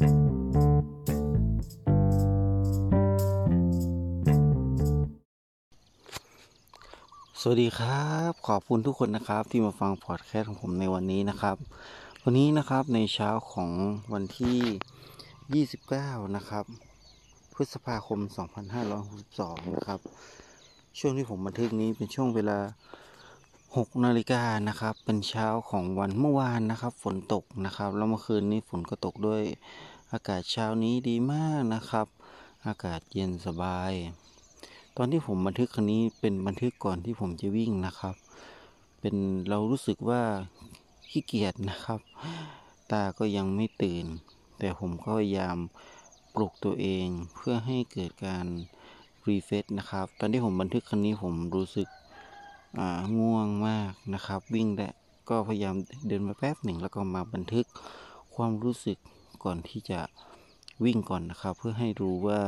สวัสดีครับ ขอบคุณทุกคนนะครับที่มาฟังพอดแคสต์ของผมในวันนี้นะครับ วันนี้นะครับในเช้าของวันที่ 29 นะครับ พฤษภาคม 2562 นะครับ ช่วงที่ผมบันทึกนี้เป็นช่วงเวลา 6 นาฬิกานะครับ เป็นเช้าของวันเมื่อวานนะครับ ฝนตกนะครับ แล้วเมื่อคืนนี้ฝนก็ตกด้วย อากาศเช้านี้ดีมากนะครับ อากาศเย็นสบาย ตอนที่ผมบันทึกครั้งนี้เป็นบันทึกก่อนที่ผมจะวิ่งนะครับ เป็นเรารู้สึกว่าขี้เกียจนะครับ ตาก็ยังไม่ตื่น แต่ผมก็พยายามปลุกตัวเองเพื่อให้เกิดการรีเฟซนะครับ ตอนที่ผมบันทึกครั้งนี้ผมรู้สึกง่วงมากนะครับ วิ่งได้ก็พยายามเดินมาแป๊บหนึ่งแล้วก็มาบันทึกความรู้สึก ก่อนที่จะวิ่งก่อนนะครับ เพื่อให้รู้ว่า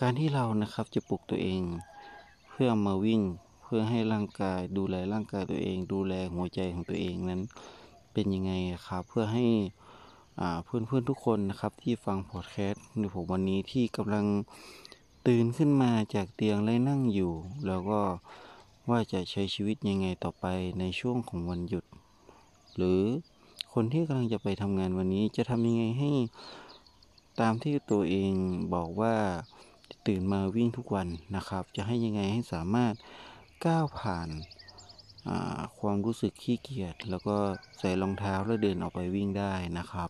การที่เรานะครับจะปลุกตัวเอง เพื่อมาวิ่ง เพื่อให้ร่างกายดูแลร่างกายตัวเอง ดูแลหัวใจของตัวเองนั้นเป็นยังไงครับ เพื่อให้เพื่อนเพื่อนทุกคนนะครับที่ฟังพอดแคสต์ในผมวันนี้ที่กำลังตื่นขึ้นมาจากเตียงและนั่งอยู่ แล้วก็ว่าจะใช้ชีวิตยังไงต่อไปในช่วงของวันหยุด หรือ คนที่กำลังจะไปทำงานวันนี้ จะทำยังไงให้ตามที่ตัวเองบอกว่าตื่นมาวิ่งทุกวันนะครับ จะให้ยังไงให้สามารถก้าวผ่านความรู้สึกขี้เกียจแล้วก็ใส่รองเท้าแล้วเดินออกไปวิ่งได้นะครับ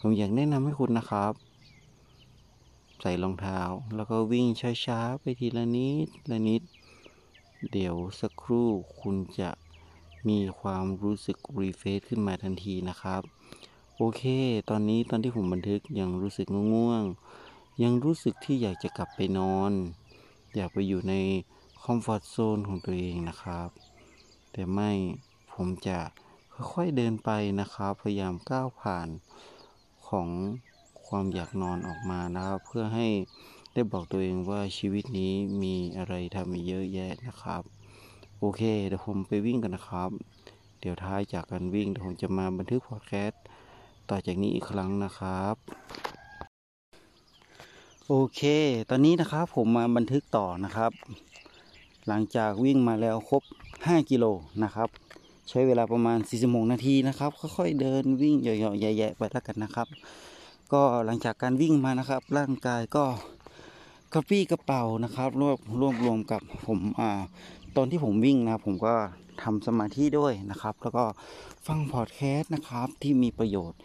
ผมอยากแนะนำให้คุณนะครับ ใส่รองเท้าแล้วก็วิ่งช้าๆไปทีละนิดละนิด เดี๋ยวสักครู่คุณจะ มีความรู้สึกรีเฟซขึ้นมาทันทีนะครับ โอเค ตอนนี้ตอนที่ผมบันทึกยังรู้สึกง่วงยังรู้สึกที่อยากจะกลับไปนอน อยากไปอยู่ในคอมฟอร์ทโซนของตัวเองนะครับ แต่ไม่ผมจะค่อยๆเดินไปนะครับ พยายามก้าวผ่านของความอยากนอนออกมานะครับ เพื่อให้ได้บอกตัวเองว่าชีวิตนี้มีอะไรทำเยอะแยะนะครับ โอเค เดี๋ยวผมไปวิ่งกันนะครับ เดี๋ยวท้ายจากการวิ่งเดี๋ยวผมจะมาบันทึกพอดแคสต์ต่อจากนี้อีกครั้งนะครับ โอเค ตอนนี้นะครับผมมาบันทึกต่อนะครับ หลังจากวิ่งมาแล้วครบ 5 กิโลนะครับ ใช้เวลาประมาณ40นาทีนะครับ ค่อยๆเดินวิ่งเหยาะๆแย่ๆไปแล้วกันนะครับ ก็หลังจากการวิ่งมานะครับ ร่างกายก็กระปี้กระเป๋านะครับ รวบรวมรวมกับผมอ่า ตอนที่ผมวิ่งนะผมก็ทำสมาธิด้วยนะครับ แล้วก็ฟังพอดแคสต์นะครับที่มีประโยชน์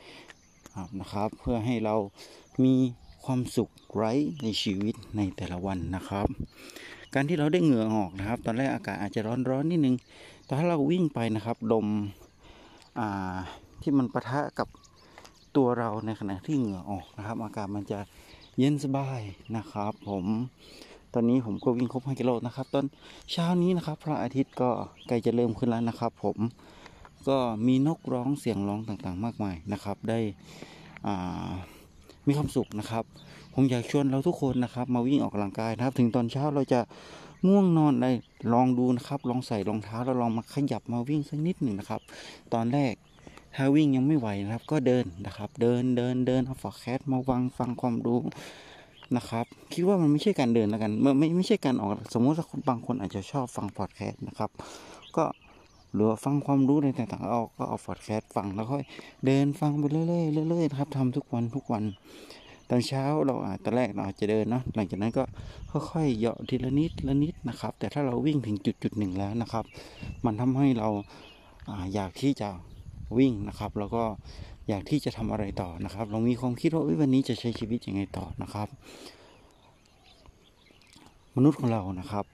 นะครับ เพื่อให้เรามีความสุขไร้ในชีวิตในแต่ละวันนะครับ การที่เราได้เหงื่อออกนะครับ ตอนแรกอากาศอาจจะร้อนๆนิดนึง แต่ถ้าเราวิ่งไปนะครับลมที่มันปะทะกับตัวเราในขณะที่เหงื่อออกนะครับ อากาศมันจะเย็นสบายนะครับ ผม ตอนนี้ผมก็วิ่งครบ5กิโลนะครับ ตอนเช้านี้นะครับ พระอาทิตย์ก็ใกล้จะเริ่มขึ้นแล้วนะครับ ผมก็มีนกร้องเสียงร้องต่างๆ มากมายนะครับ ได้มีความสุขนะครับ ผมอยากชวนเราทุกคนนะครับ มาวิ่งออกกำลังกายนะครับ ถึงตอนเช้าเราจะง่วงนอนเลยลองดูนะครับ ลองใส่รองเท้าแล้วลองมาขยับมาวิ่งสักนิดหนึ่งนะครับ ตอนแรกถ้าวิ่งยังไม่ไหวนะครับ ก็เดินนะครับ เดินเดินเดินเอาฝากแคสมาวังฟังความรู้ นะครับ คิดว่ามันไม่ใช่การเดินแล้วกันไม่ไม่ไม่ใช่การออกสมมติว่าคนบางคนอาจจะชอบฟังพอดแคสต์นะครับ ก็หรือฟังความรู้ในต่างๆเอาก็เอาฟอดแคสต์ฟังแล้วค่อยเดินฟังไปเรื่อยๆเรื่อยๆครับทำทุกวันทุกวันตอนเช้าเราอาจตอนแรกเราอาจจะเดินเนาะหลังจากนั้นก็ค่อยๆเหยาะทีละนิดละนิดนะครับ แต่ถ้าเราวิ่งถึงจุดจุดหนึ่งแล้วนะครับ มันทำให้เราอยากที่จะวิ่งนะครับ แล้วก็ อยากที่จะทำอะไรต่อนะครับ เรามีความคิดว่าวันนี้จะใช้ชีวิตยังไงต่อนะครับ มนุษย์ของเรานะครับ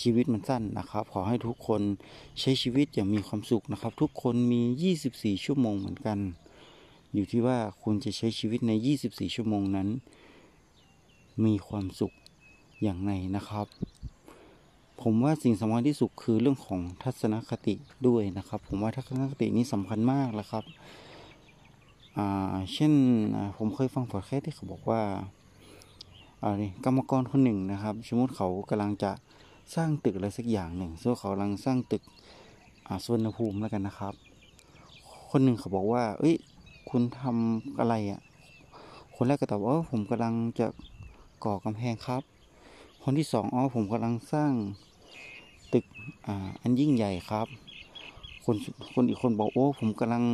ชีวิตมันสั้นนะครับ ขอให้ทุกคนใช้ชีวิตอย่างมีความสุขนะครับ ทุกคนมี 24 ชั่วโมงเหมือนกัน อยู่ที่ว่าคุณจะใช้ชีวิตใน 24 ชั่วโมงนั้น มีความสุขอย่างไรนะครับ ผมว่าสิ่งสำคัญที่สุดคือเรื่องของทัศนคติด้วยนะครับ ผมว่าทัศนคตินี้สำคัญมากแล้วครับเช่นผมเคยฟังพอดแคสต์ที่เขาบอกว่าอะไรกรรมกรคนหนึ่งนะครับ สมมติเขากำลังจะสร้างตึกอะไรสักอย่างหนึ่งส่วนเขากำลังสร้างตึกอาสวนภูมิแล้วกันนะครับ คนหนึ่งเขาบอกว่า เอ้ย คุณทำอะไรอะ่ะ คนแรกก็ตอบว่าเออผมกำลังจะก่อกำแพงครับ คนที่สองอ๋อผมกำลังสร้าง ตึกอ่าอันยิ่งใหญ่ครับ คนคนอีกคนบอกโอ้ผมกำลัง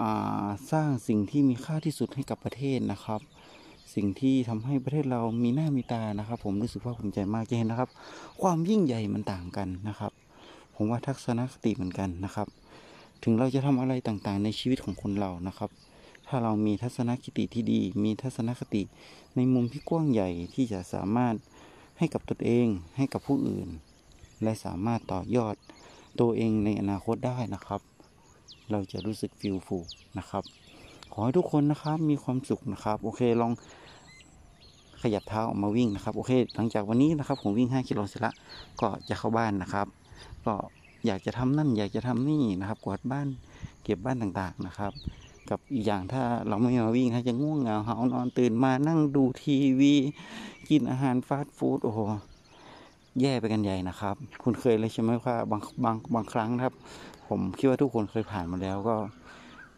อ่าสร้างสิ่งที่มีค่าที่สุดให้กับประเทศนะครับ สิ่งที่ทำให้ประเทศเรามีหน้ามีตานะครับ ผมรู้สึกว่าภูมิใจมากจะเห็นนะครับ ความยิ่งใหญ่มันต่างกันนะครับ ผมว่าทัศนคติเหมือนกันนะครับ ถึงเราจะทำอะไรต่างๆ ในชีวิตของคนเรานะครับถ้าเรามีทัศนคติที่ดี มีทัศนคติในมุมที่กว้างใหญ่ที่จะสามารถให้กับตนเอง ให้กับผู้อื่น และสามารถต่อยอดตัวเองในอนาคตได้นะครับ เราจะรู้สึกฟิลฟูนะครับ ขอให้ทุกคนนะครับมีความสุขนะครับ โอเคลองขยับเท้าออกมาวิ่งนะครับโอเค หลังจากวันนี้นะครับ ผมวิ่ง 5 กิโลเสร็จละก็จะเข้าบ้านนะครับ ก็อยากจะทำนั่น อยากจะทำนี่นะครับ กวาดบ้านเก็บบ้านต่างๆนะครับ กับอีกอย่างถ้าเราไม่มาวิ่งถ้าจะง่วงเหงาเหานอนตื่นมานั่งดูทีวี กินอาหารฟาสต์ฟู้ดโอ้โห แย่ไปกันใหญ่นะครับ คุณเคยเลยใช่ไหมว่าบางบางบางครั้งครับ ผมคิดว่าทุกคนเคยผ่านมาแล้วก็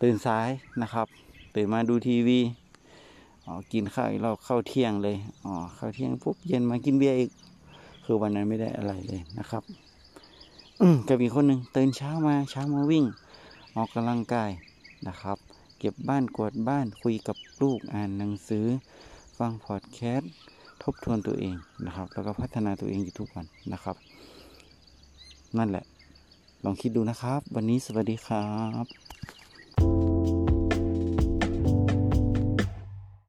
ตื่นสายนะครับ ตื่นมาดูทีวีอ๋อกินข้าวอีกรอบเข้าเที่ยงเลยอ๋อข้าวเที่ยงปุ๊บเย็นมากินเบียร์อีก คือวันนั้นไม่ได้อะไรเลยนะครับอืมกับอีกคนหนึ่งตื่นเช้ามาเช้ามาวิ่ง ออกกำลังกายนะครับ เก็บบ้านกวาดบ้านคุยกับลูกอ่านหนังสือ ฟังพอดแคสต์ ทบทวนตัวเองนะครับ แล้วก็พัฒนาตัวเองอยู่ทุกวันนะครับ นั่นแหละ ลองคิดดูนะครับ วันนี้สวัสดีครับ